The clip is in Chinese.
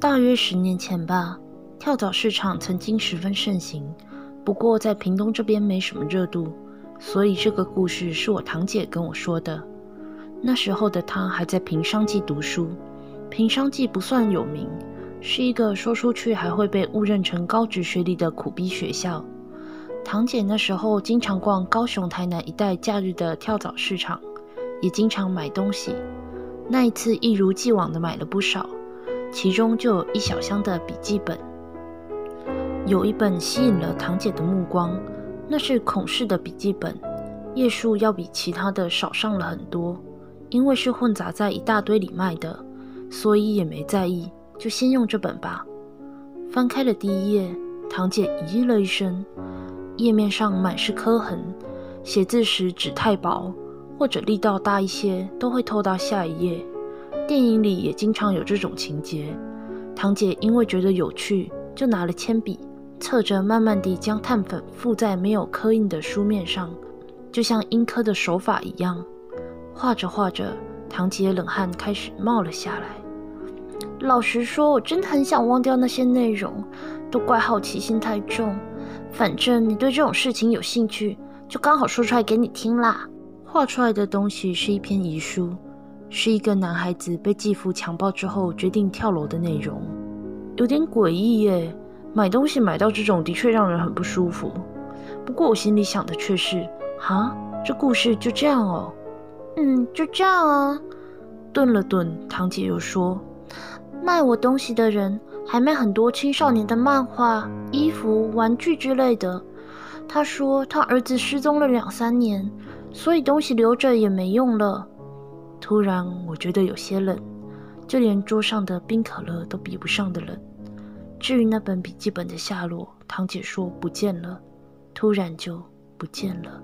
大约十年前吧，跳蚤市场曾经十分盛行。不过在屏东这边没什么热度，所以这个故事是我堂姐跟我说的。那时候的她还在平商记读书，平商记不算有名，是一个说出去还会被误认成高职学历的苦逼学校。堂姐那时候经常逛高雄、台南一带假日的跳蚤市场，也经常买东西。那一次一如既往的买了不少。其中就有一小箱的笔记本，有一本吸引了堂姐的目光，那是孔氏的笔记本，页数要比其他的少上了很多。因为是混杂在一大堆里卖的，所以也没在意，就先用这本吧。翻开了第一页，堂姐咦了一声，页面上满是磕痕，写字时纸太薄，或者力道大一些，都会透到下一页。电影里也经常有这种情节。堂姐因为觉得有趣，就拿了铅笔，侧着慢慢地将碳粉附在没有刻印的书面上，就像印刻的手法一样。画着画着，堂姐冷汗开始冒了下来。老实说，我真的很想忘掉那些内容，都怪好奇心太重。反正你对这种事情有兴趣，就刚好说出来给你听啦。画出来的东西是一篇遗书。是一个男孩子被继父强暴之后决定跳楼的内容，有点诡异耶。买东西买到这种的确让人很不舒服。不过我心里想的却是，哈，这故事就这样哦。嗯，就这样啊。顿了顿，堂姐又说，卖我东西的人还卖很多青少年的漫画、衣服、玩具之类的。他说他儿子失踪了两三年，所以东西留着也没用了。突然，我觉得有些冷，就连桌上的冰可乐都比不上的冷。至于那本笔记本的下落，堂姐说不见了，突然就不见了。